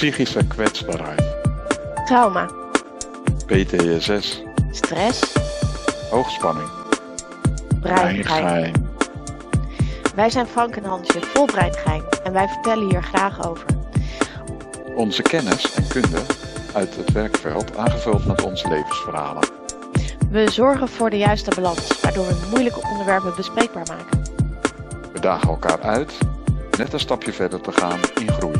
psychische kwetsbaarheid, trauma, PTSS, stress, hoogspanning, breingein. Wij zijn Frank en Hansje, vol breingein en wij vertellen hier graag over. Onze kennis en kunde uit het werkveld aangevuld met onze levensverhalen. We zorgen voor de juiste balans, waardoor we moeilijke onderwerpen bespreekbaar maken. We dagen elkaar uit net een stapje verder te gaan in groei.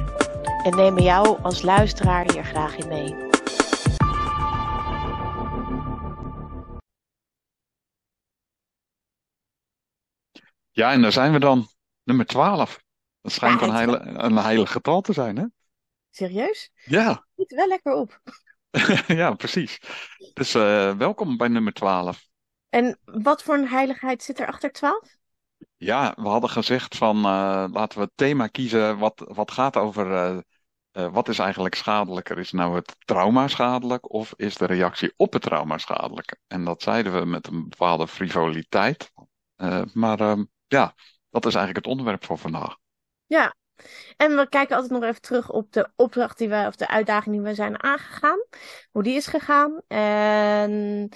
En nemen jou als luisteraar hier graag in mee. Ja, en daar zijn we dan. Nummer 12. Dat schijnt Ja, een, heile, een heilig getal te zijn, hè? Serieus? Ja, Zit wel lekker op. ja, precies. Dus eh, welkom bij nummer 12. En wat voor een heiligheid zit er achter 12? Ja, we hadden gezegd van eh, laten we het thema kiezen wat, wat gaat over eh, eh, wat is eigenlijk schadelijker? Is nou het trauma schadelijk of is de reactie op het trauma schadelijk? En dat zeiden we met een bepaalde frivoliteit. Eh, maar ehm, ja, dat is eigenlijk het onderwerp voor vandaag. Ja. En we kijken altijd nog even terug op de opdracht die we, of de uitdaging die we zijn aangegaan. Hoe die is gegaan. En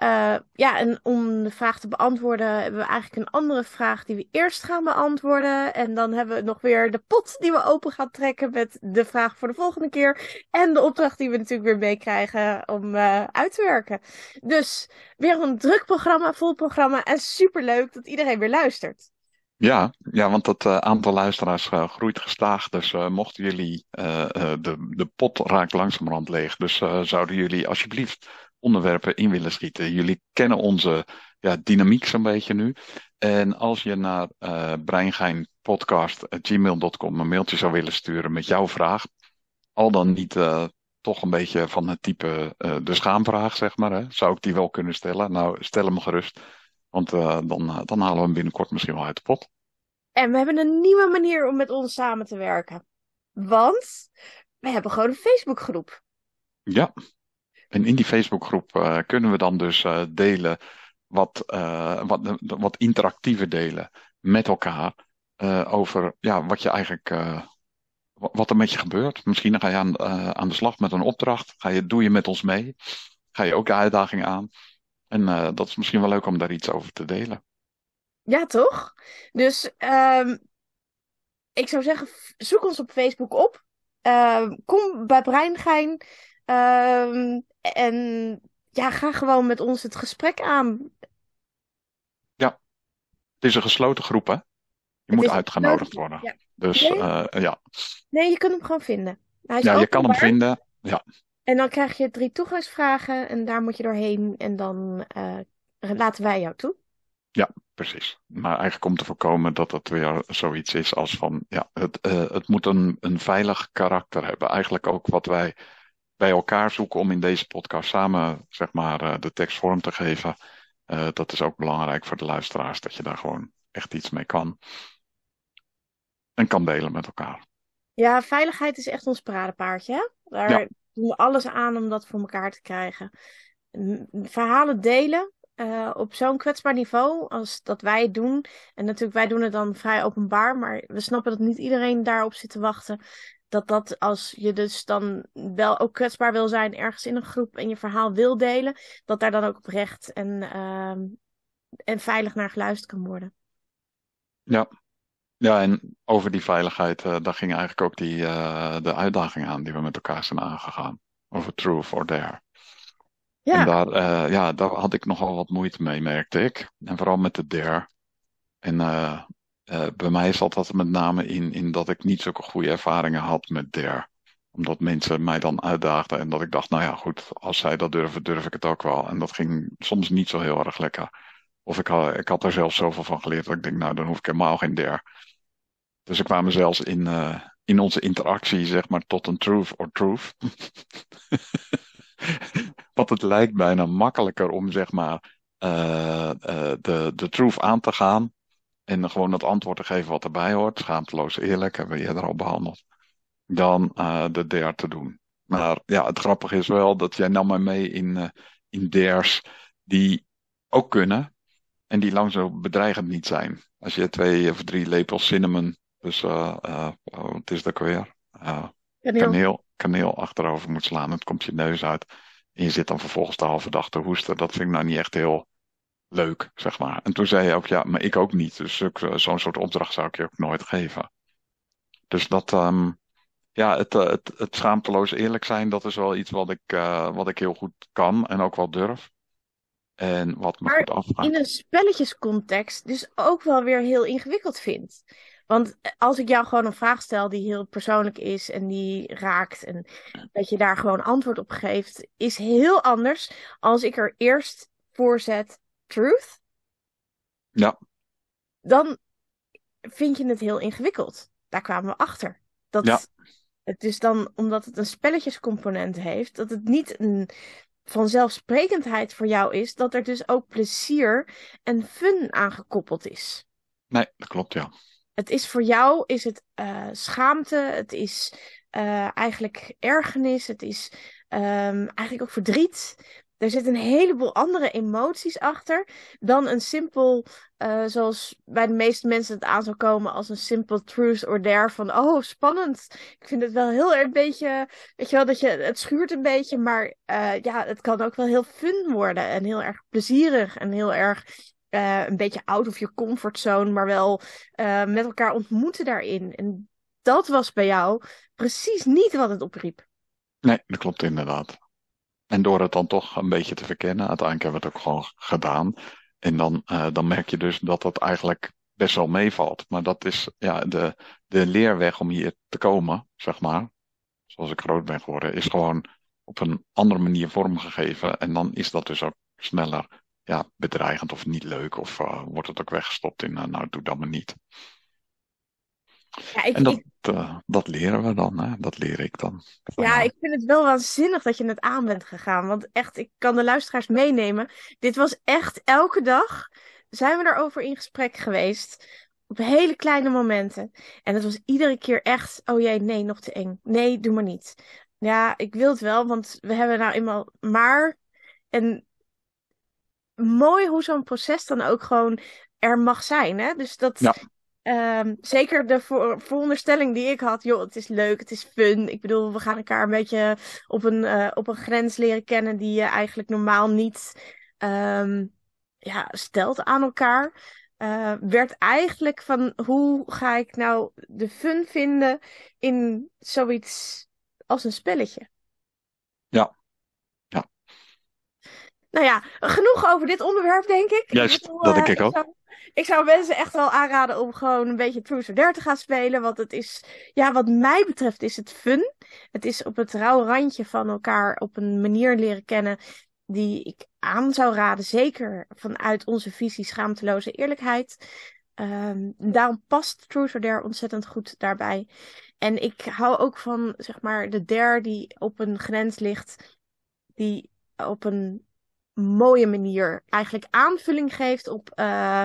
eh, ja, en om de vraag te beantwoorden hebben we eigenlijk een andere vraag die we eerst gaan beantwoorden. En dan hebben we nog weer de pot die we open gaan trekken met de vraag voor de volgende keer. En de opdracht die we natuurlijk weer meekrijgen om eh, uit te werken. Dus weer een druk programma, vol programma. En superleuk dat iedereen weer luistert. Ja, ja, want het eh, aantal luisteraars groeit gestaag. Dus mochten jullie, de, de pot raakt langzamerhand leeg. Dus zouden jullie alsjeblieft onderwerpen in willen schieten. Jullie kennen onze ja, dynamiek zo'n beetje nu. En als je naar eh breingeinpodcast.gmail.com een mailtje zou willen sturen met jouw vraag. Al dan niet eh, toch een beetje van het type eh, de schaamvraag, zeg maar. Hè? Zou ik die wel kunnen stellen? Nou, stel hem gerust. Want dan, dan halen we hem binnenkort misschien wel uit de pot. En we hebben een nieuwe manier om met ons samen te werken. Want we hebben gewoon een Facebookgroep. Ja, en in die Facebookgroep eh, kunnen we dan dus eh, delen wat, eh, wat, wat interactieve delen met elkaar over ja, wat je eigenlijk, wa- wat er met je gebeurt. Misschien ga je aan, aan de slag met een opdracht, ga je, doe je met ons mee, ga je ook de uitdaging aan. En dat is misschien wel leuk om daar iets over te delen. Ja, toch? Dus ehm, ik zou zeggen, zoek ons op Facebook op. Ehm, kom bij Breingein. Ehm, en ja, ga gewoon met ons het gesprek aan. Het is een gesloten groep, hè? Je moet uitgenodigd worden. Dus Nee. eh, ja. Nee, je kunt hem gewoon vinden. Hij is ja, je kan hem vinden. Ja, En dan krijg je drie toegangsvragen en daar moet je doorheen. En dan eh, laten wij jou toe. Precies. Maar eigenlijk om te voorkomen dat het weer zoiets is als van, ja, het, eh, het moet een, een veilig karakter hebben. Eigenlijk ook wat wij bij elkaar zoeken om in deze podcast samen, zeg maar, eh, de tekst vorm te geven. Eh, dat is ook belangrijk voor de luisteraars, dat je daar gewoon echt iets mee kan. En kan delen met elkaar. Ja, veiligheid is echt ons paradepaardje. Daar Ja. doen we alles aan om dat voor elkaar te krijgen. Verhalen delen eh, op zo'n kwetsbaar niveau als dat wij het doen. En natuurlijk, wij doen het dan vrij openbaar, maar we snappen dat niet iedereen daarop zit te wachten. Dat dat als je dus dan wel ook kwetsbaar wil zijn ergens in een groep en je verhaal wil delen, dat daar dan ook oprecht en, ehm, en veilig naar geluisterd kan worden. Ja. Ja, en over die veiligheid, eh, daar ging eigenlijk ook die, eh, de uitdaging aan die we met elkaar zijn aangegaan. Over truth or dare. En Ja, daar, eh, ja, daar had ik nogal wat moeite mee, merkte ik. En vooral met de dare. En eh, bij mij zat dat met name in, in dat ik niet zulke goede ervaringen had met dare. Omdat mensen mij dan uitdaagden en dat ik dacht, nou ja, goed, als zij dat durven, durf ik het ook wel. En dat ging soms niet zo heel erg lekker. Of ik had, ik had er zelfs zoveel van geleerd dat ik denk, nou, dan hoef ik helemaal geen dare. Dus ik kwam zelfs in, eh, in onze interactie, zeg maar, tot een truth or truth. Want het lijkt bijna makkelijker om, zeg maar, eh, de, de truth aan te gaan. En gewoon het antwoord te geven wat erbij hoort. Schaamteloos eerlijk, hebben we eerder al behandeld. Dan eh, de dare te doen. Maar ja, het grappige is wel dat jij nam mij mee in, eh, in dares die ook kunnen. En die lang zo bedreigend niet zijn. Als je twee of drie lepels cinnamon, dus eh, eh, wat is dat weer? Kaneel. kaneel, kaneel achterover moet slaan. Het komt je neus uit. En je zit dan vervolgens de halve dag te hoesten. Dat vind ik nou niet echt heel leuk, zeg maar. En toen zei hij ook, ja, maar ik ook niet. Dus eh, zo'n soort opdracht zou ik je ook nooit geven. Dus dat, ehm, ja, het, eh, het, het schaamteloos eerlijk zijn, dat is wel iets wat ik, eh, wat ik heel goed kan en ook wel durf. En wat me Maar goed afgaat. in een spelletjescontext dus ook wel weer heel ingewikkeld vind. Want als ik jou gewoon een vraag stel die heel persoonlijk is en die raakt en dat je daar gewoon antwoord op geeft, is heel anders als ik er eerst voor zet truth. Ja. Dan vind je het heel ingewikkeld. Daar kwamen we achter. Dat Ja. het is dan, omdat het een spelletjescomponent heeft, dat het niet een vanzelfsprekendheid voor jou is, dat er dus ook plezier en fun aangekoppeld is. Nee, dat klopt, ja. Het is voor jou is het eh, schaamte, het is eh, eigenlijk ergernis, het is ehm, eigenlijk ook verdriet. Er zit een heleboel andere emoties achter dan een simpel, eh, zoals bij de meeste mensen het aan zou komen als een simpel truth or dare van, oh, spannend. Ik vind het wel heel erg een beetje, weet je wel, dat je, het schuurt een beetje, maar eh, ja, het kan ook wel heel fun worden en heel erg plezierig en heel erg eh, een beetje out of je comfortzone, maar wel met elkaar ontmoeten daarin. En dat was bij jou precies niet wat het opriep. Nee, dat klopt inderdaad. En door het dan toch een beetje te verkennen, uiteindelijk hebben we het ook gewoon gedaan. En dan, eh, dan merk je dus dat dat eigenlijk best wel meevalt. Maar dat is ja, de, de leerweg om hier te komen, zeg maar, zoals ik groot ben geworden, is gewoon op een andere manier vormgegeven. En dan is dat dus ook sneller ja, bedreigend of niet leuk. Of eh, wordt het ook weggestopt in, eh, nou, doe dat maar niet. Ja, ik, En dat, ik, eh, dat leren we dan, hè? dat leer ik dan. ja, ik vind het wel waanzinnig dat je het aan bent gegaan. Want echt, ik kan de luisteraars meenemen. Dit was echt elke dag zijn we daarover in gesprek geweest. Op hele kleine momenten. En het was iedere keer echt, oh jee, nee, nog te eng. Nee, doe maar niet. Ja, ik wil het wel, want we hebben nou eenmaal maar. En mooi hoe zo'n proces dan ook gewoon er mag zijn. Hè? Dus dat, Ja. Ehm, zeker de voor, veronderstelling die ik had, joh, het is leuk, het is fun. Ik bedoel, we gaan elkaar een beetje op een, eh, op een grens leren kennen die je eigenlijk normaal niet ehm, ja, stelt aan elkaar. Eh, werd eigenlijk van hoe ga ik nou de fun vinden in zoiets als een spelletje. Ja. Ja. Nou ja, genoeg over dit onderwerp, denk ik. Juist, Ik bedoel, dat denk eh, ik ook. Zou, ik zou mensen echt wel aanraden om gewoon een beetje Truth or Dare te gaan spelen. Want het is, ja, wat mij betreft is het fun. Het is op het rauwe randje van elkaar op een manier leren kennen die ik aan zou raden. Zeker vanuit onze visie schaamteloze eerlijkheid. Ehm, daarom past Truth or Dare ontzettend goed daarbij. En ik hou ook van, zeg maar, de dare die op een grens ligt. Die op een mooie manier eigenlijk aanvulling geeft op, eh,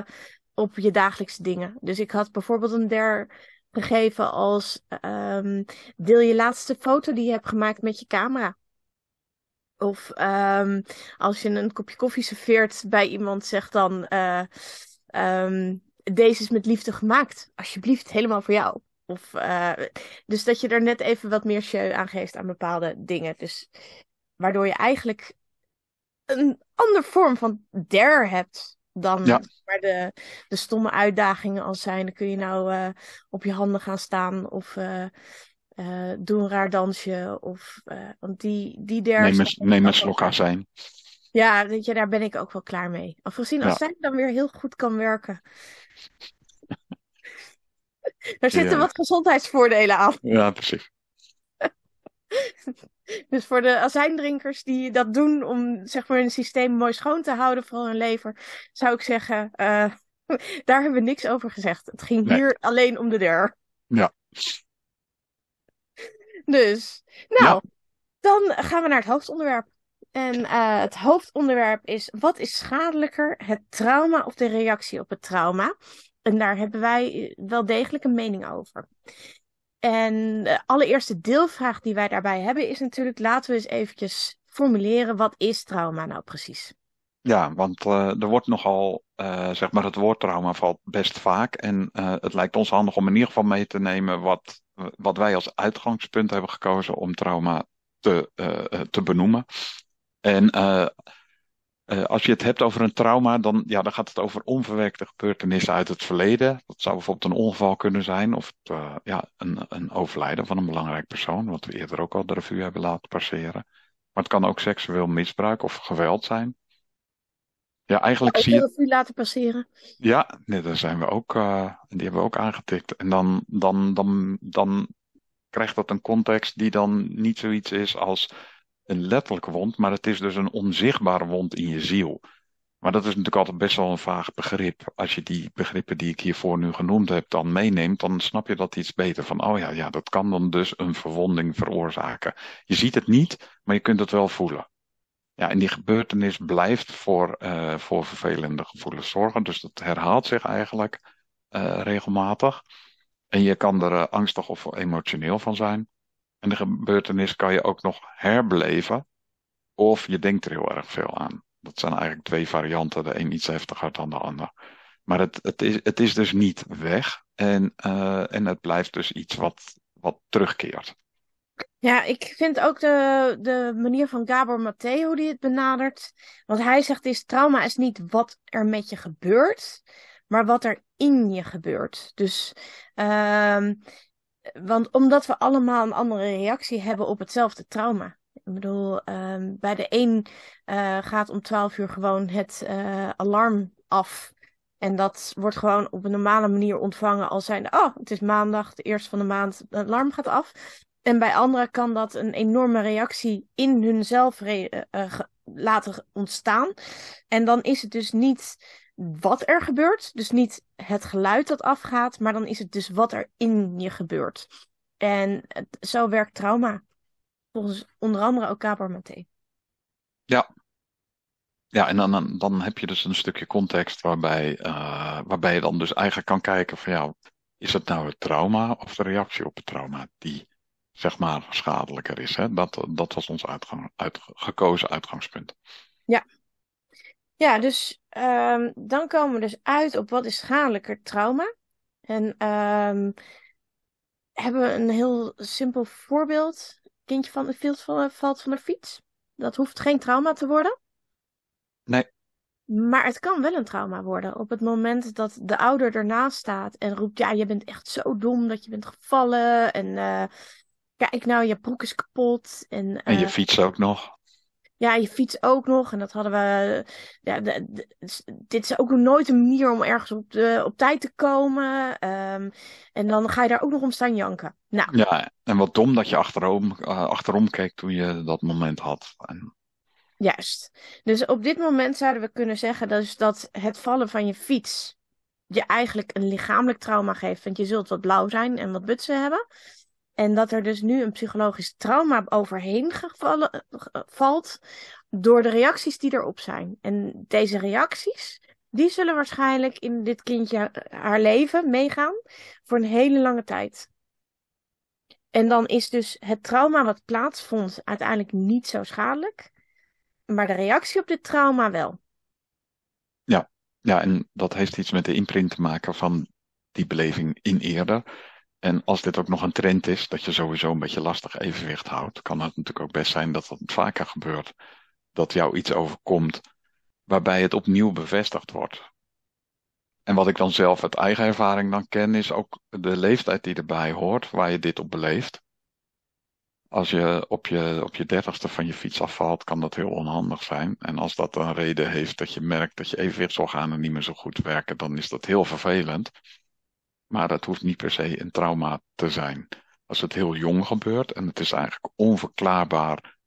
op je dagelijkse dingen. Dus ik had bijvoorbeeld een dare gegeven als ehm, deel je laatste foto die je hebt gemaakt met je camera. Of ehm, als je een kopje koffie serveert bij iemand, zeg dan: eh, ehm, Deze is met liefde gemaakt. Alsjeblieft, helemaal voor jou. Of, eh, dus dat je er net even wat meer show aan geeft aan bepaalde dingen. Dus waardoor je eigenlijk een andere vorm van dare hebt dan Ja. maar de, de stomme uitdagingen als zijn. Dan kun je nou eh, op je handen gaan staan of eh, doe een raar dansje. Of, want die, die dare Neem zijn een, neem een ook slok wel- azijn. Ja, weet je, daar ben ik ook wel klaar mee. Afgezien als Ja. zij dan weer heel goed kan werken. Er zitten Ja. wat gezondheidsvoordelen aan. Ja, precies. Dus voor de azijndrinkers die dat doen om zeg maar hun systeem mooi schoon te houden, vooral hun lever, zou ik zeggen, eh, daar hebben we niks over gezegd. Het ging Nee. hier alleen om de deur. Ja. Dus, nou, Ja. dan gaan we naar het hoofdonderwerp. En eh, het hoofdonderwerp is: wat is schadelijker, het trauma of de reactie op het trauma? En daar hebben wij wel degelijk een mening over. En de allereerste deelvraag die wij daarbij hebben is natuurlijk: laten we eens eventjes formuleren wat is trauma nou precies? Ja, want eh, er wordt nogal, eh, zeg maar, het woord trauma valt best vaak. En eh, het lijkt ons handig om in ieder geval mee te nemen wat wat wij als uitgangspunt hebben gekozen om trauma te, te benoemen. En uh, als je het hebt over een trauma, dan, ja, dan gaat het over onverwerkte gebeurtenissen uit het verleden. Dat zou bijvoorbeeld een ongeval kunnen zijn of het, ja, een, een overlijden van een belangrijk persoon, wat we eerder ook al de revue hebben laten passeren. Maar het kan ook seksueel misbruik of geweld zijn. Ja, eigenlijk zie je. u laten passeren. Ja, nee, daar zijn we ook, uh, die hebben we ook aangetikt. En dan, dan, dan, dan krijgt dat een context die dan niet zoiets is als een letterlijke wond, maar het is dus een onzichtbare wond in je ziel. Maar dat is natuurlijk altijd best wel een vaag begrip. Als je die begrippen die ik hiervoor nu genoemd heb dan meeneemt, dan snap je dat iets beter. Van, oh ja, ja, dat kan dan dus een verwonding veroorzaken. Je ziet het niet, maar je kunt het wel voelen. Ja, en die gebeurtenis blijft voor, uh, voor vervelende gevoelens zorgen. Dus dat herhaalt zich eigenlijk uh, regelmatig. En je kan er uh, angstig of emotioneel van zijn. En de gebeurtenis kan je ook nog herbeleven. Of je denkt er heel erg veel aan. Dat zijn eigenlijk twee varianten. De een iets heftiger dan de ander. Maar het, het, is, het is dus niet weg. En, en het blijft dus iets wat, wat terugkeert. Ja, ik vind ook de, de manier van Gabor Matteo die het benadert. Want hij zegt is trauma is niet wat er met je gebeurt, maar wat er in je gebeurt. Dus, um, want omdat we allemaal een andere reactie hebben op hetzelfde trauma. Ik bedoel, um, bij de een uh, gaat om 12 uur gewoon het uh, alarm af. En dat wordt gewoon op een normale manier ontvangen als zijn, oh, het is maandag, de eerste van de maand, het alarm gaat af. En bij anderen kan dat een enorme reactie in hunzelf re uh, laten ontstaan. En dan is het dus niet wat er gebeurt, dus niet het geluid dat afgaat, maar dan is het dus wat er in je gebeurt. En het, zo werkt trauma. Volgens onder andere ook Caparmaté. Ja. Ja, en dan, dan heb je dus een stukje context waarbij, uh, waarbij je dan dus eigenlijk kan kijken van ja, is het nou het trauma of de reactie op het trauma die zeg maar, schadelijker is. Hè? Dat, dat was ons uitgang, uit, gekozen uitgangspunt. Ja. Ja, dus um, dan komen we dus uit op wat is schadelijker trauma. En um, hebben we een heel simpel voorbeeld. Kindje van de field valt van de fiets. Dat hoeft geen trauma te worden. Nee. Maar het kan wel een trauma worden. Op het moment dat de ouder ernaast staat en roept: Ja, je bent echt zo dom dat je bent gevallen. En uh, Kijk nou, je broek is kapot. En, en je uh, fiets ook nog. Ja, je fiets ook nog. En dat hadden we. Ja, de, de, dit is ook nooit een manier om ergens op, de, op tijd te komen. Um, en dan ga je daar ook nog om staan janken. Nou. Ja, en wat dom dat je achterom, uh, achterom keek toen je dat moment had. En... Juist. Dus op dit moment zouden we kunnen zeggen dus dat het vallen van je fiets je eigenlijk een lichamelijk trauma geeft. Want je zult wat blauw zijn en wat butsen hebben. En dat er dus nu een psychologisch trauma overheen gevallen, valt door de reacties die erop zijn. En deze reacties, die zullen waarschijnlijk in dit kindje haar leven meegaan voor een hele lange tijd. En dan is dus het trauma wat plaatsvond uiteindelijk niet zo schadelijk, maar de reactie op dit trauma wel. Ja, ja en dat heeft iets met de imprint te maken van die beleving in eerder. En als dit ook nog een trend is, dat je sowieso een beetje lastig evenwicht houdt, kan het natuurlijk ook best zijn dat dat vaker gebeurt. Dat jou iets overkomt waarbij het opnieuw bevestigd wordt. En wat ik dan zelf uit eigen ervaring dan ken, is ook de leeftijd die erbij hoort, waar je dit op beleeft. Als je op je, op je dertigste van je fiets afvalt, kan dat heel onhandig zijn. En als dat een reden heeft dat je merkt dat je evenwichtsorganen niet meer zo goed werken, dan is dat heel vervelend. Maar dat hoeft niet per se een trauma te zijn. Als het heel jong gebeurt en het is eigenlijk onverklaarbaar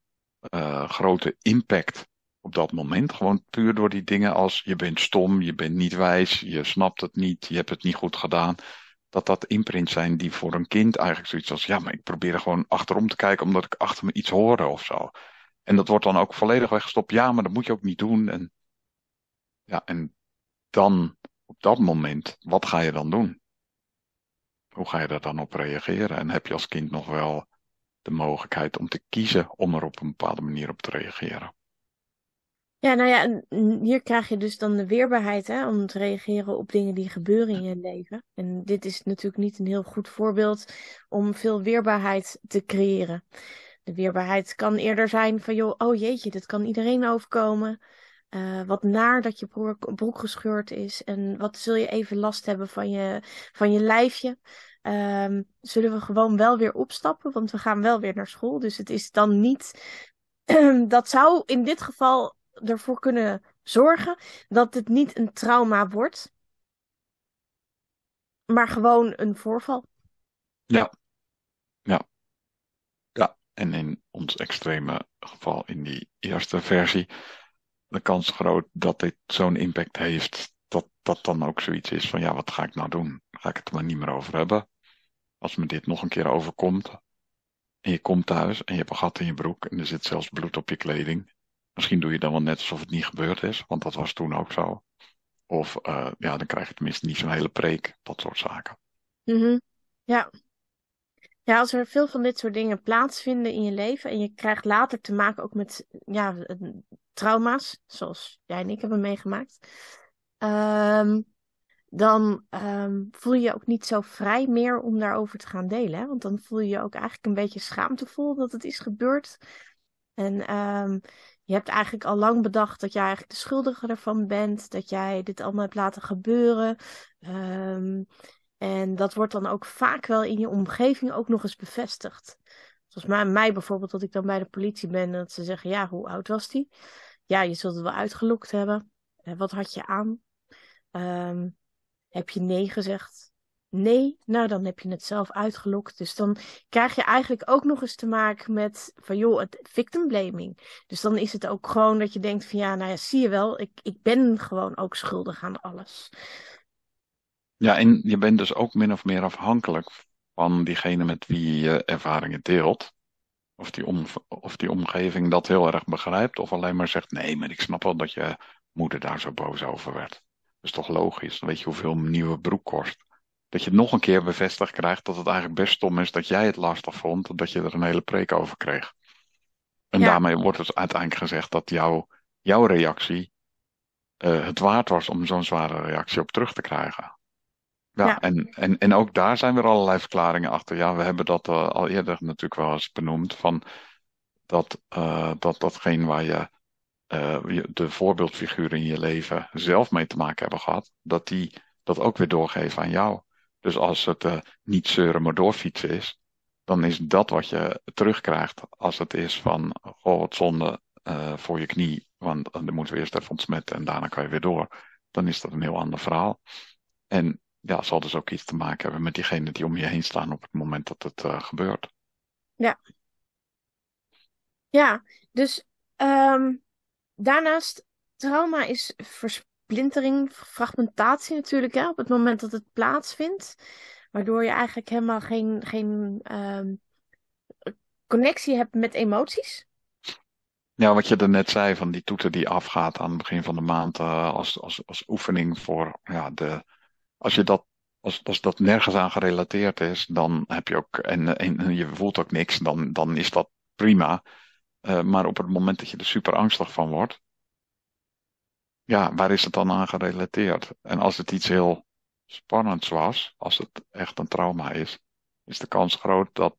uh, grote impact op dat moment. Gewoon puur door die dingen als je bent stom, je bent niet wijs, je snapt het niet, je hebt het niet goed gedaan. Dat dat imprints zijn die voor een kind eigenlijk zoiets als, ja, maar ik probeer er gewoon achterom te kijken omdat ik achter me iets hoorde of zo. En dat wordt dan ook volledig weggestopt. Ja, maar dat moet je ook niet doen. En, ja, en dan op dat moment, wat ga je dan doen? Hoe ga je daar dan op reageren? En heb je als kind nog wel de mogelijkheid om te kiezen om er op een bepaalde manier op te reageren? Ja, nou ja, hier krijg je dus dan de weerbaarheid hè, om te reageren op dingen die gebeuren in je leven. En dit is natuurlijk niet een heel goed voorbeeld om veel weerbaarheid te creëren. De weerbaarheid kan eerder zijn van, joh, oh jeetje, dit kan iedereen overkomen. Uh, wat naar dat je broek, broek, gescheurd is. En wat zul je even last hebben van je, van je lijfje. Um, zullen we gewoon wel weer opstappen, want we gaan wel weer naar school. Dus het is dan niet. dat zou in dit geval ervoor kunnen zorgen dat het niet een trauma wordt, maar gewoon een voorval. Ja. Ja. Ja, en in ons extreme geval, in die eerste versie, de kans groot dat dit zo'n impact heeft, dat dat dan ook zoiets is van ja, wat ga ik nou doen? Ga ik het er maar niet meer over hebben? Als me dit nog een keer overkomt, en je komt thuis en je hebt een gat in je broek en er zit zelfs bloed op je kleding, Misschien doe je dan wel net alsof het niet gebeurd is, want dat was toen ook zo. Of uh, ja, dan krijg je tenminste niet zo'n hele preek, dat soort zaken. Mm Ja. Ja, als er veel van dit soort dingen plaatsvinden in je leven en je krijgt later te maken ook met ja, trauma's, zoals jij en ik hebben meegemaakt, um, dan um, voel je je ook niet zo vrij meer om daarover te gaan delen. Hè? Want dan voel je je ook eigenlijk een beetje schaamtevol dat het is gebeurd. En um, je hebt eigenlijk al lang bedacht dat jij eigenlijk de schuldige ervan bent, dat jij dit allemaal hebt laten gebeuren. Um, en dat wordt dan ook vaak wel in je omgeving ook nog eens bevestigd. Zoals mij, mij bijvoorbeeld, dat ik dan bij de politie ben en dat ze zeggen, ja, hoe oud was die? Ja, je zult het wel uitgelokt hebben. Uh, wat had je aan? Um, heb je nee gezegd? Nee, nou dan heb je het zelf uitgelokt. Dus dan krijg je eigenlijk ook nog eens te maken met van joh, het victim blaming. Dus dan is het ook gewoon dat je denkt van ja, nou ja, zie je wel, ik, ik ben gewoon ook schuldig aan alles. Ja, en je bent dus ook min of meer afhankelijk van diegene met wie je ervaringen deelt. Of die, om, of die omgeving dat heel erg begrijpt, of alleen maar zegt: nee, maar ik snap wel dat je moeder daar zo boos over werd. Is toch logisch? Dan weet je hoeveel een nieuwe broek kost dat je nog een keer bevestigd krijgt dat het eigenlijk best stom is dat jij het lastig vond, dat je er een hele preek over kreeg. En daarmee wordt het uiteindelijk gezegd dat jouw, jouw reactie uh, het waard was om zo'n zware reactie op terug te krijgen. Ja, En, en, en ook daar zijn weer allerlei verklaringen achter. Ja, we hebben dat uh, al eerder natuurlijk wel eens benoemd. Van dat, uh, dat datgene waar je de voorbeeldfiguren in je leven zelf mee te maken hebben gehad, dat die dat ook weer doorgeven aan jou. Dus als het uh, niet zeuren maar doorfietsen is, dan is dat wat je terugkrijgt als het is van, goh, wat zonde uh, voor je knie, want dan moeten we eerst even ontsmetten en daarna kan je weer door. Dan is dat een heel ander verhaal. En ja, zal dus ook iets te maken hebben met diegenen die om je heen staan op het moment dat het uh, gebeurt. Ja. Ja, dus um, daarnaast, trauma is vers splintering, fragmentatie natuurlijk, hè, op het moment dat het plaatsvindt. Waardoor je eigenlijk helemaal geen, geen um, connectie hebt met emoties. Ja, wat je er net zei, van die toeter die afgaat aan het begin van de maand uh, als, als, als oefening voor ja, de. Als je dat. Als, als dat nergens aan gerelateerd is, dan heb je ook. En, en je voelt ook niks, dan, dan is dat prima. Uh, maar op het moment dat je er super angstig van wordt, ja, waar is het dan aan gerelateerd? En als het iets heel spannends was, als het echt een trauma is, is de kans groot dat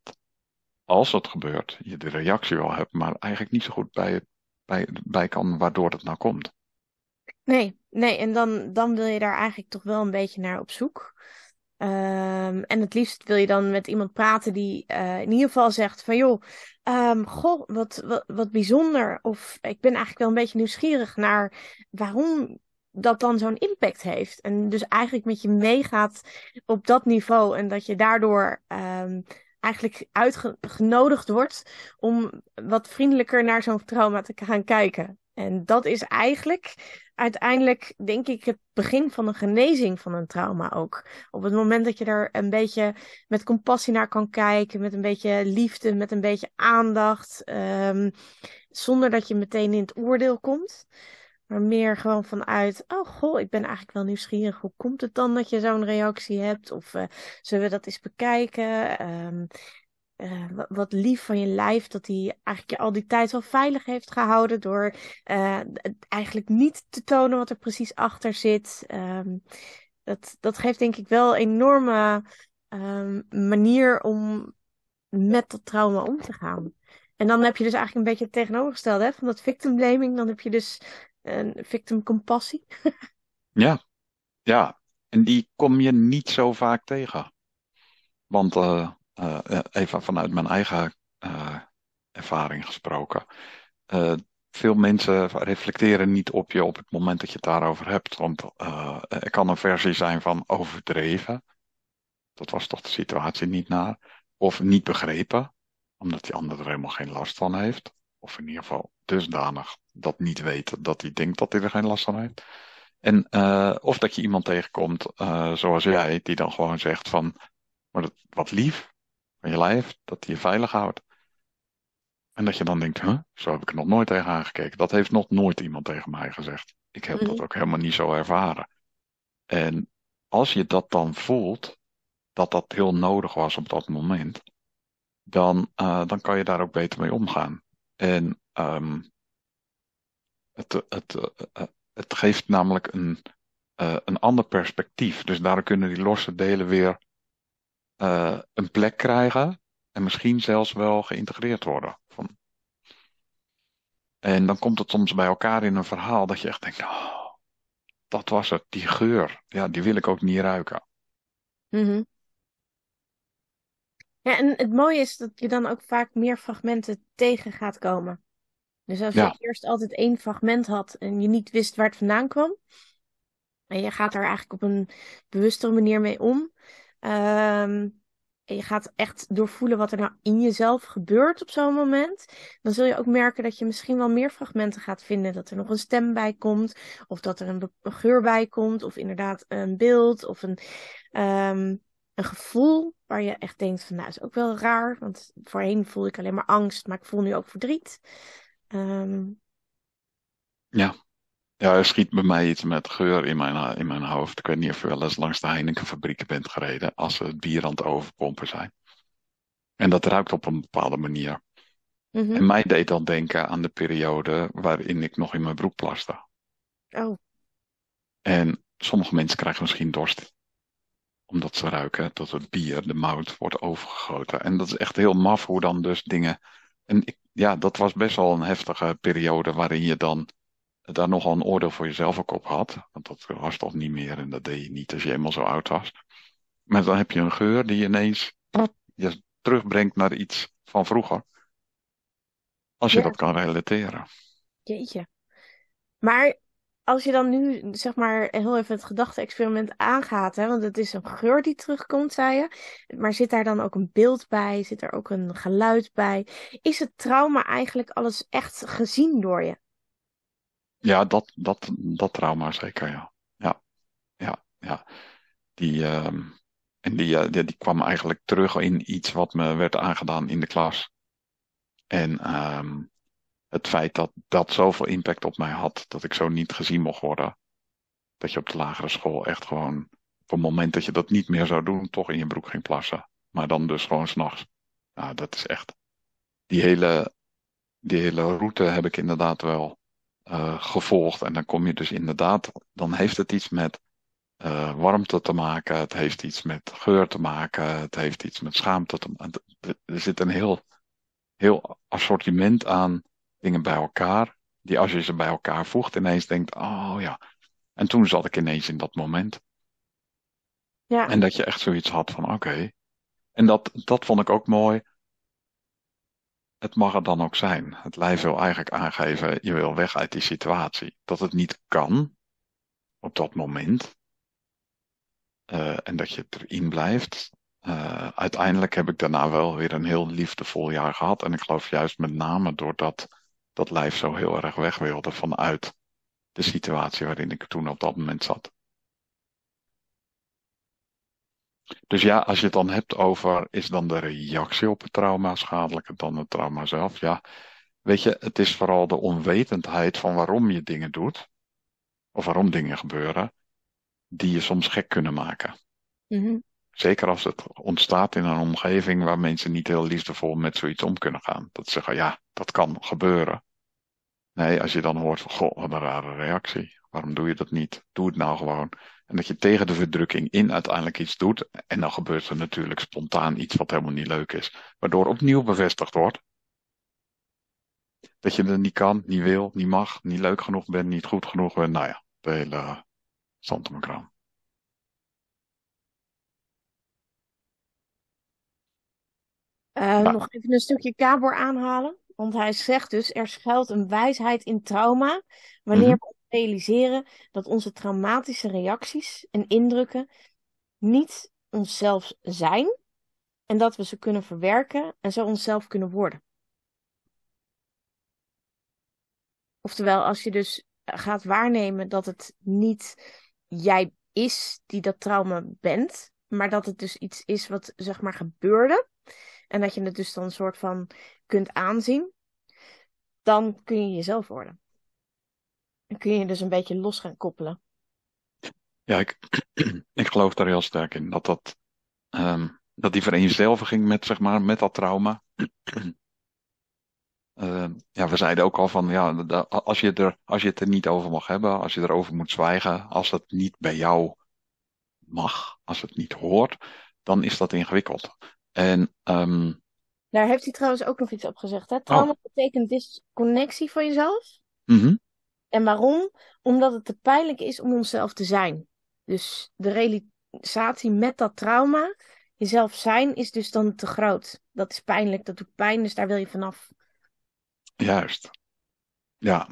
als het gebeurt, je de reactie wel hebt, maar eigenlijk niet zo goed bij, bij, bij kan waardoor het nou komt. Nee, nee, en dan, dan wil je daar eigenlijk toch wel een beetje naar op zoek. Um, en het liefst wil je dan met iemand praten die uh, in ieder geval zegt van joh, um, goh, wat, wat, wat bijzonder. Of ik ben eigenlijk wel een beetje nieuwsgierig naar waarom dat dan zo'n impact heeft. En dus eigenlijk met je meegaat op dat niveau en dat je daardoor um, eigenlijk uitgenodigd wordt om wat vriendelijker naar zo'n trauma te gaan kijken. En dat is eigenlijk uiteindelijk, denk ik, het begin van een genezing van een trauma ook. Op het moment dat je er een beetje met compassie naar kan kijken, met een beetje liefde, met een beetje aandacht, um, zonder dat je meteen in het oordeel komt. Maar meer gewoon vanuit, oh goh, ik ben eigenlijk wel nieuwsgierig. Hoe komt het dan dat je zo'n reactie hebt? Of uh, zullen we dat eens bekijken? Um, uh, wat lief van je lijf, dat hij eigenlijk je al die tijd wel veilig heeft gehouden door uh, eigenlijk niet te tonen wat er precies achter zit. Um, dat, dat geeft denk ik wel een enorme um, manier om met dat trauma om te gaan. En dan heb je dus eigenlijk een beetje het tegenovergestelde hè, van dat victim blaming. Dan heb je dus een victim compassie. ja, ja. En die kom je niet zo vaak tegen. Want uh, uh, even vanuit mijn eigen uh, ervaring gesproken. veel mensen reflecteren niet op je op het moment dat je het daarover hebt. Want er kan een versie zijn van overdreven. Dat was toch de situatie niet naar. Of niet begrepen, omdat die ander er helemaal geen last van heeft. Of in ieder geval dusdanig dat niet weet dat hij denkt dat hij er geen last van heeft. En, of dat je iemand tegenkomt, zoals jij, die dan gewoon zegt van, maar dat, wat lief van je lijf, dat hij je veilig houdt. En dat je dan denkt, huh, zo heb ik er nog nooit tegen aangekeken. Dat heeft nog nooit iemand tegen mij gezegd. Ik heb dat mhm. ook helemaal niet zo ervaren. En als je dat dan voelt, dat dat heel nodig was op dat moment, dan, uh, dan kan je daar ook beter mee omgaan. En um, het, het, uh, het geeft namelijk een, uh, een ander perspectief. Dus daar kunnen die losse delen weer een plek krijgen en misschien zelfs wel geïntegreerd worden. Van... En dan komt het soms bij elkaar in een verhaal dat je echt denkt, oh, dat was het, die geur, ja, die wil ik ook niet ruiken. Mm ja, en het mooie is dat je dan ook vaak meer fragmenten tegen gaat komen. Dus als je eerst altijd één fragment had en je niet wist waar het vandaan kwam, en je gaat daar eigenlijk op een bewustere manier mee om, um, je gaat echt doorvoelen wat er nou in jezelf gebeurt op zo'n moment, dan zul je ook merken dat je misschien wel meer fragmenten gaat vinden. Dat er nog een stem bij komt, of dat er een, geur bij komt, of inderdaad een beeld, of een, um, een gevoel waar je echt denkt van, nou, is ook wel raar. Want voorheen voelde ik alleen maar angst, maar ik voel nu ook verdriet. Um... Ja. Ja, er schiet bij mij iets met geur in mijn, in mijn hoofd. Ik weet niet of je wel eens langs de Heinekenfabrieken bent gereden als ze het bier aan het overpompen zijn. En dat ruikt op een bepaalde manier. Mm -hmm. En mij deed dan denken aan de periode waarin ik nog in mijn broek plaste. Oh. En sommige mensen krijgen misschien dorst omdat ze ruiken dat het bier, de mout, wordt overgegoten. En dat is echt heel maf hoe dan dus dingen. En ik, ja, dat was best wel een heftige periode waarin je dan daar nogal een oordeel voor jezelf ook op had. Want dat was toch niet meer en dat deed je niet als je helemaal zo oud was. Maar dan heb je een geur die ineens je terugbrengt naar iets van vroeger. Als je dat kan relateren. Jeetje. Maar als je dan nu, zeg maar, heel even het gedachte-experiment aangaat, hè, want het is een geur die terugkomt, zei je. Maar zit daar dan ook een beeld bij? Zit er ook een geluid bij? Is het trauma eigenlijk alles echt gezien door je? Ja, dat, dat, dat trauma zeker, ja. Ja, ja, ja. Die, uh, en die, uh, die, die, kwam eigenlijk terug in iets wat me werd aangedaan in de klas. En um, het feit dat dat zoveel impact op mij had, dat ik zo niet gezien mocht worden. Dat je op de lagere school echt gewoon, op het moment dat je dat niet meer zou doen, toch in je broek ging plassen. Maar dan dus gewoon s'nachts. Nou, dat is echt. Die hele, die hele route heb ik inderdaad wel uh, gevolgd. En dan kom je dus inderdaad, dan heeft het iets met uh, warmte te maken. Het heeft iets met geur te maken. Het heeft iets met schaamte te maken. Er zit een heel, heel assortiment aan dingen bij elkaar, die als je ze bij elkaar voegt, ineens denkt, oh ja. En toen zat ik ineens in dat moment. Ja. En dat je echt zoiets had van, oké. En dat, dat vond ik ook mooi. Het mag er dan ook zijn. Het lijf wil eigenlijk aangeven, je wil weg uit die situatie. Dat het niet kan op dat moment. Uh, en dat je erin blijft. Uh, uiteindelijk heb ik daarna wel weer een heel liefdevol jaar gehad. En ik geloof juist met name doordat dat lijf zo heel erg weg wilde vanuit de situatie waarin ik toen op dat moment zat. Dus ja, als je het dan hebt over, is dan de reactie op het trauma schadelijker dan het trauma zelf? Ja, weet je, het is vooral de onwetendheid van waarom je dingen doet, of waarom dingen gebeuren, die je soms gek kunnen maken. Mm Zeker als het ontstaat in een omgeving waar mensen niet heel liefdevol met zoiets om kunnen gaan. Dat ze zeggen, ja, dat kan gebeuren. Nee, als je dan hoort van, goh, wat een rare reactie. Waarom doe je dat niet? Doe het nou gewoon. En dat je tegen de verdrukking in uiteindelijk iets doet. En dan gebeurt er natuurlijk spontaan iets wat helemaal niet leuk is. Waardoor opnieuw bevestigd wordt. Dat je er niet kan, niet wil, niet mag, niet leuk genoeg bent, niet goed genoeg bent. Nou ja, de hele zand om kraan. Uh, Nog even een stukje Kabor aanhalen. Want hij zegt dus, er schuilt een wijsheid in trauma. Wanneer we realiseren dat onze traumatische reacties en indrukken niet onszelf zijn. En dat we ze kunnen verwerken en zo onszelf kunnen worden. Oftewel, als je dus gaat waarnemen dat het niet jij is die dat trauma bent, maar dat het dus iets is wat zeg maar gebeurde. En dat je het dus dan een soort van kunt aanzien, dan kun je jezelf worden. Dan kun je dus een beetje los gaan koppelen. Ja, ik, ik geloof daar heel sterk in. Dat, dat, um, dat die vereenzelviging met, zeg maar, met dat trauma. Uh, ja, we zeiden ook al van, ja, als je, er, als je het er niet over mag hebben, als je erover moet zwijgen, als het niet bij jou mag, als het niet hoort, dan is dat ingewikkeld. En, um... Daar heeft hij trouwens ook nog iets op gezegd. Hè? Trauma oh. betekent disconnectie van jezelf. Mm -hmm. En waarom? Omdat het te pijnlijk is om onszelf te zijn. Dus de realisatie met dat trauma, jezelf zijn, is dus dan te groot. Dat is pijnlijk, dat doet pijn, dus daar wil je vanaf. Juist. Ja,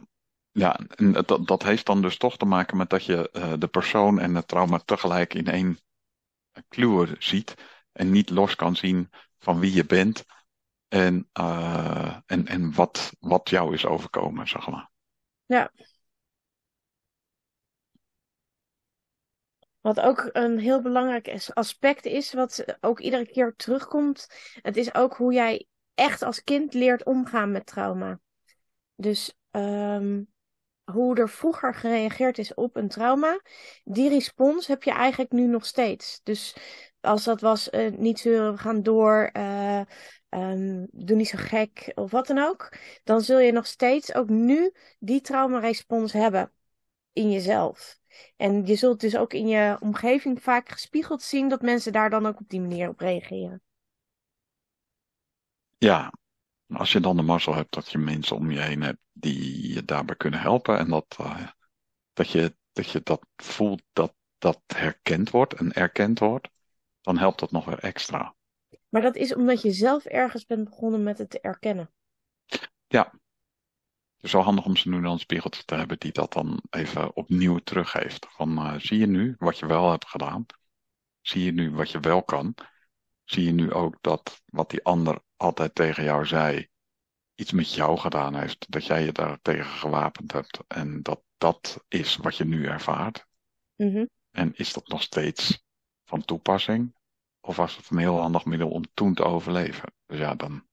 ja, en dat, dat heeft dan dus toch te maken met dat je uh, de persoon en het trauma tegelijk in één kluwer ziet en niet los kan zien van wie je bent en, uh, en, en wat, wat jou is overkomen, zeg maar. Ja. Wat ook een heel belangrijk aspect is, wat ook iedere keer terugkomt, het is ook hoe jij echt als kind leert omgaan met trauma. Dus um, hoe er vroeger gereageerd is op een trauma, die respons heb je eigenlijk nu nog steeds. Dus als dat was uh, niet zeuren, we gaan door, uh, um, doe niet zo gek of wat dan ook, dan zul je nog steeds ook nu die traumarespons hebben in jezelf. En je zult dus ook in je omgeving vaak gespiegeld zien dat mensen daar dan ook op die manier op reageren. Ja, als je dan de mazzel hebt dat je mensen om je heen hebt die je daarbij kunnen helpen en dat, uh, dat, je, dat je dat voelt dat dat herkend wordt en erkend wordt, dan helpt dat nog weer extra. Maar dat is omdat je zelf ergens bent begonnen met het te erkennen. Ja. Het is wel handig om ze nu dan een spiegeltje te hebben die dat dan even opnieuw teruggeeft. Van uh, zie je nu wat je wel hebt gedaan? Zie je nu wat je wel kan? Zie je nu ook dat wat die ander altijd tegen jou zei, iets met jou gedaan heeft? Dat jij je daar tegen gewapend hebt en dat dat is wat je nu ervaart? Mm -hmm. En is dat nog steeds van toepassing? Of was het een heel handig middel om toen te overleven? Dus ja, dan,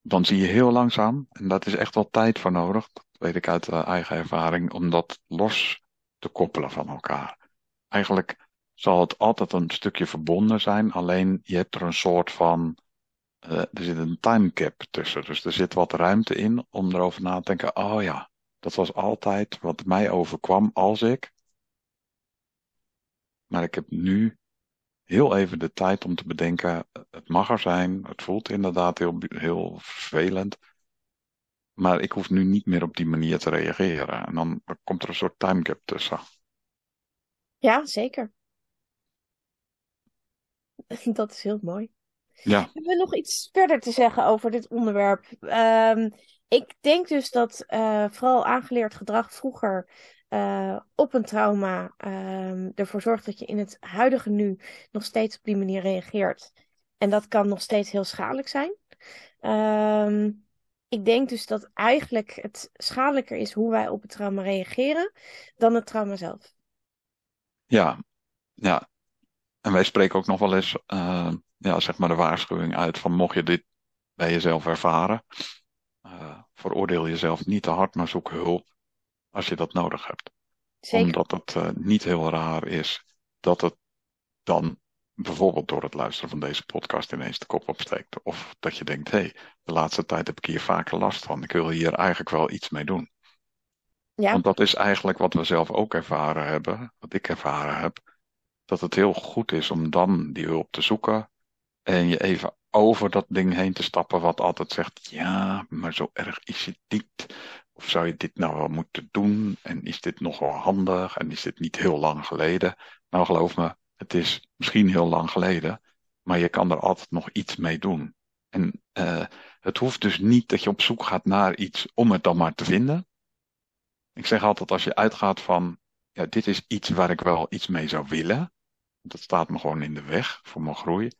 dan zie je heel langzaam, en dat is echt wel tijd voor nodig, dat weet ik uit eigen ervaring, om dat los te koppelen van elkaar. Eigenlijk zal het altijd een stukje verbonden zijn, alleen je hebt er een soort van, uh, er zit een time cap tussen. Dus er zit wat ruimte in om erover na te denken, oh ja, dat was altijd wat mij overkwam als ik. Maar ik heb nu heel even de tijd om te bedenken, het mag er zijn, het voelt inderdaad heel, heel vervelend, maar ik hoef nu niet meer op die manier te reageren. En dan komt er een soort timegap tussen. Ja, zeker. Dat is heel mooi. Ja. Hebben we nog iets verder te zeggen over dit onderwerp? Um, ik denk dus dat uh, vooral aangeleerd gedrag vroeger uh, op een trauma um, ervoor zorgt dat je in het huidige nu nog steeds op die manier reageert. En dat kan nog steeds heel schadelijk zijn. Um, ik denk dus dat eigenlijk het schadelijker is hoe wij op het trauma reageren dan het trauma zelf. Ja, ja. En wij spreken ook nog wel eens, uh, ja, zeg maar de waarschuwing uit van mocht je dit bij jezelf ervaren, uh, veroordeel jezelf niet te hard, maar zoek hulp als je dat nodig hebt. Zeker. Omdat het uh, niet heel raar is dat het dan bijvoorbeeld door het luisteren van deze podcast ineens de kop opsteekt. Of dat je denkt, hé, hey, de laatste tijd heb ik hier vaker last van. Ik wil hier eigenlijk wel iets mee doen. Ja. Want dat is eigenlijk wat we zelf ook ervaren hebben, wat ik ervaren heb. Dat het heel goed is om dan die hulp te zoeken en je even over dat ding heen te stappen wat altijd zegt, ja, maar zo erg is het niet. Of zou je dit nou wel moeten doen? En is dit nog wel handig? En is dit niet heel lang geleden? Nou, geloof me, het is misschien heel lang geleden, maar je kan er altijd nog iets mee doen. En uh, het hoeft dus niet dat je op zoek gaat naar iets om het dan maar te vinden. Ik zeg altijd, als je uitgaat van, ja, dit is iets waar ik wel iets mee zou willen. Dat staat me gewoon in de weg voor mijn groei.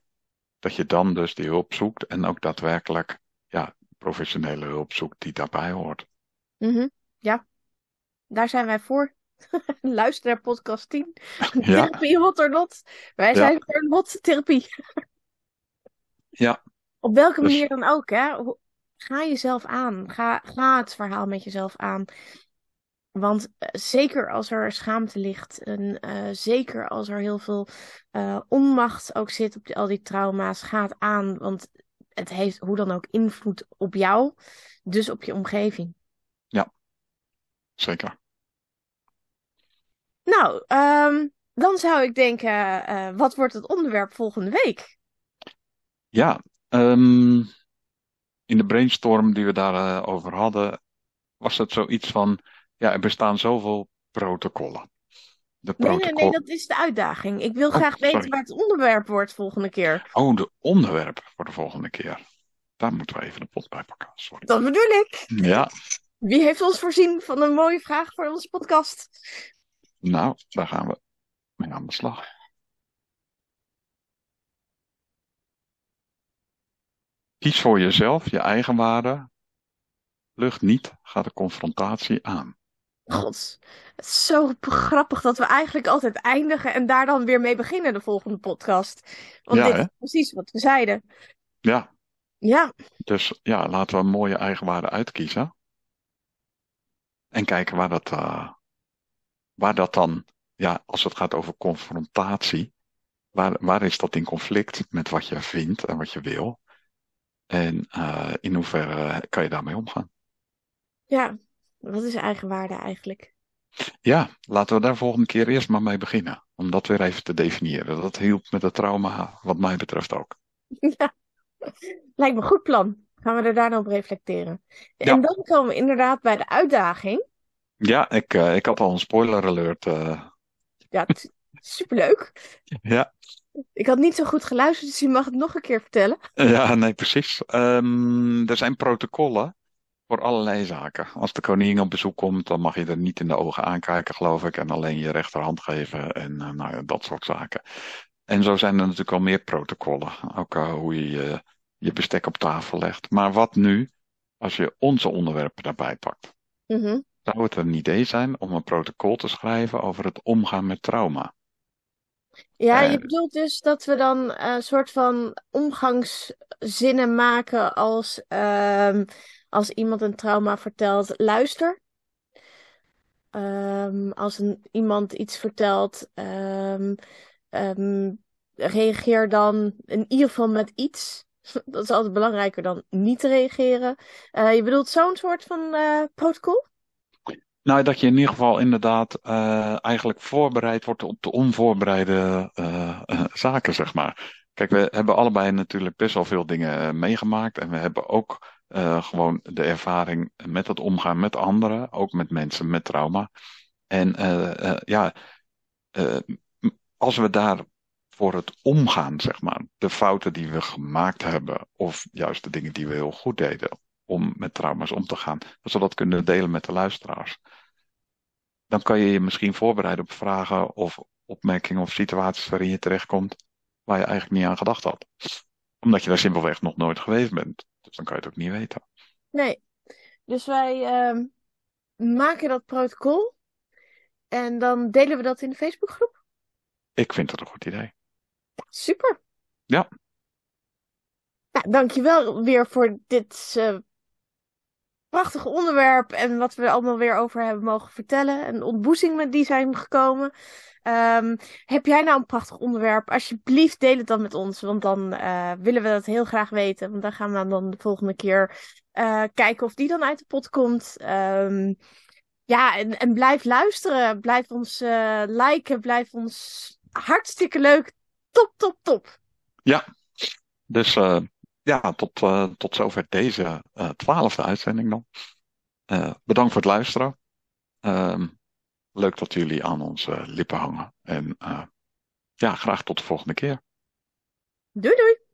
Dat je dan dus die hulp zoekt en ook daadwerkelijk, ja, professionele hulp zoekt die daarbij hoort. -hmm. Ja, daar zijn wij voor. Luister naar podcast 10. Ja. Therapie hot or not. Wij zijn Ja. voor hot therapie. Ja, Op welke Dus- manier dan ook, hè? Ga jezelf aan. Ga, ga het verhaal met jezelf aan. Want eh, zeker als er schaamte ligt, en eh, zeker als er heel veel eh, onmacht ook zit op die- al die trauma's, ga het aan. Want het heeft hoe dan ook invloed op jou, dus op je omgeving. Zeker. Nou, ehm, dan zou ik denken, eh, wat wordt het onderwerp volgende week? Ja, ehm, in de brainstorm die we daarover over hadden, was het zoiets van, ja, er bestaan zoveel protocollen. De Nee, nee, nee, dat is de uitdaging. Ik wil Oh, graag weten sorry. waar het onderwerp wordt volgende keer. Oh, de onderwerp voor de volgende keer. Daar moeten we even de pot bij pakken. Sorry. Dat bedoel ik. Ja, Wie heeft ons voorzien van een mooie vraag voor onze podcast? nou, daar gaan we mee aan de slag. Kies voor jezelf, je eigen waarde. Lucht niet, ga de confrontatie aan. God, het is zo grappig dat we eigenlijk altijd eindigen en daar dan weer mee beginnen de volgende podcast. Want Ja, dit hè? is precies wat we zeiden. Ja, Ja, dus ja, laten we een mooie eigenwaarde uitkiezen. En kijken waar dat, eh, waar dat dan, ja, als het gaat over confrontatie, waar, waar is dat in conflict met wat je vindt en wat je wil? En eh, in hoeverre kan je daarmee omgaan? ja. Wat is eigenwaarde eigenlijk? Ja, laten we daar volgende keer eerst maar mee beginnen. Om dat weer even te definiëren. Dat hielp met het trauma, wat mij betreft ook. Ja, lijkt me een goed plan. Gaan we er daarna op reflecteren. Ja. En dan komen we inderdaad bij de uitdaging. Ja, ik, eh, ik had al een spoiler alert. eh. Ja, superleuk. ja. Ik had niet zo goed geluisterd, dus je mag het nog een keer vertellen. ja, nee, precies. Ehm, er zijn protocollen voor allerlei zaken. Als de koningin op bezoek komt, dan mag je er niet in de ogen aankijken, geloof ik. En alleen je rechterhand geven en eh, nou, ja, dat soort zaken. En zo zijn er natuurlijk al meer protocollen. Ook hoe je, je je bestek op tafel legt. Maar wat nu als je onze onderwerpen daarbij pakt? Mhm. Zou het een idee zijn om een protocol te schrijven over het omgaan met trauma? Ja, je Eh. bedoelt dus dat we dan een soort van omgangszinnen maken als, ehm, als iemand een trauma vertelt, luister. Ehm, als een, iemand iets vertelt, ehm, reageer dan in ieder geval met iets. Dat is altijd belangrijker dan niet te reageren. Eh, je bedoelt zo'n soort van eh, protocol? Nou, dat je in ieder geval inderdaad eh, eigenlijk voorbereid wordt op de onvoorbereide zaken, zeg maar. Kijk, we hebben allebei natuurlijk best wel veel dingen meegemaakt. En we hebben ook gewoon de ervaring met het omgaan met anderen, ook met mensen met trauma. En ja, als we daar voor het omgaan, zeg maar, de fouten die we gemaakt hebben, of juist de dingen die we heel goed deden, om met trauma's om te gaan, dat we dat kunnen delen met de luisteraars. Dan kan je je misschien voorbereiden op vragen of opmerkingen of situaties waarin je terechtkomt waar je eigenlijk niet aan gedacht had. Omdat je daar simpelweg nog nooit geweest bent. Dus dan kan je het ook niet weten. Nee. Dus wij ehm, maken dat protocol en dan delen we dat in de Facebookgroep. Ik vind het een goed idee. Super. Ja. Nou, dankjewel weer voor dit eh, prachtig onderwerp en wat we allemaal weer over hebben mogen vertellen. En ontboezingen die zijn gekomen. Ehm, heb jij nou een prachtig onderwerp? Alsjeblieft, deel het dan met ons. Want dan uh, willen we dat heel graag weten. Want dan gaan we dan de volgende keer uh, kijken of die dan uit de pot komt. Um, ja, en, en blijf luisteren. Blijf ons liken. Blijf ons hartstikke leuk. Top, top, top. Ja, dus ja, tot, tot zover deze twaalfde uitzending dan. bedankt voor het luisteren. Ehm, Leuk dat jullie aan onze lippen hangen. En ja, graag tot de volgende keer. Doei doei!